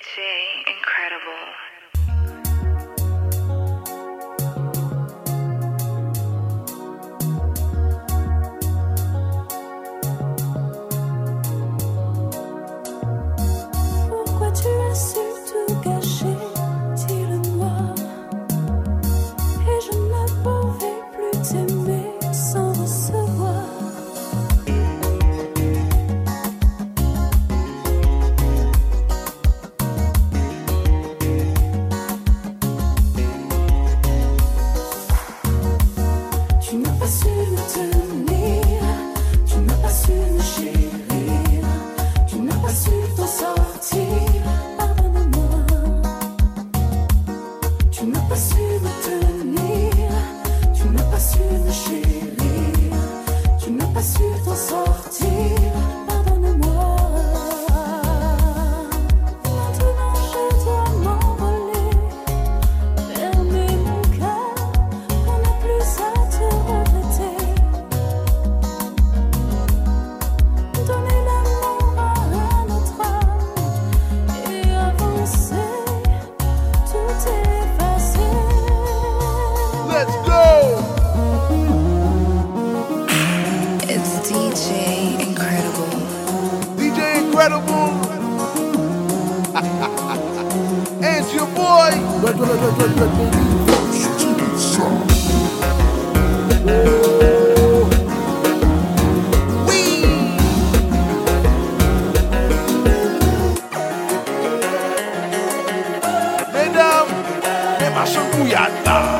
Jay, Incredible. DJ Incredible. DJ Incredible. and your boy. Let, let, let, the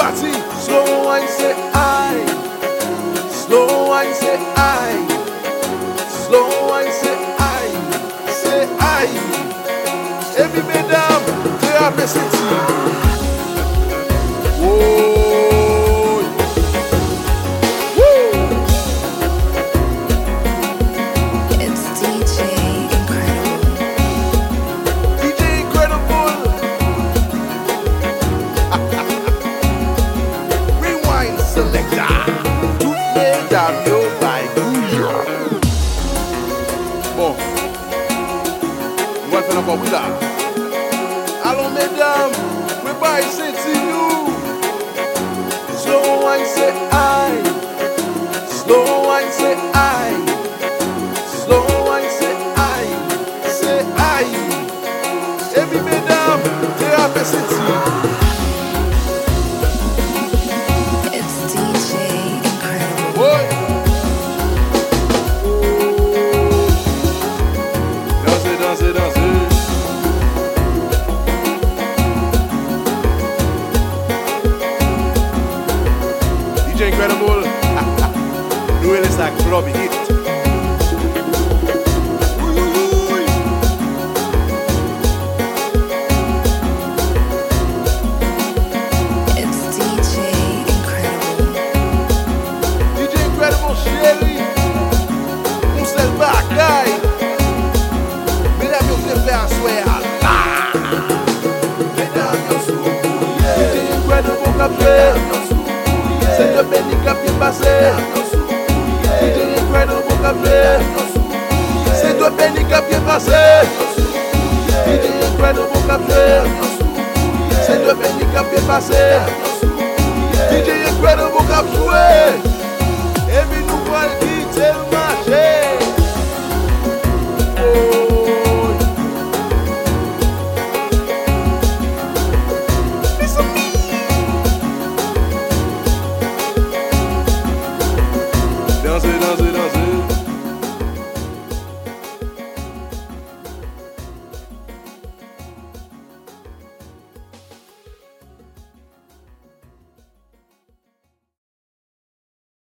party. Slow wine say I. Slow wine say I. Slow wine say I. Say I. Every madam, they are missing. I On va le faire d'abord, oui là. Allons mesdames. So one say I. Robin Eat. pase DJ Incredible kap jwe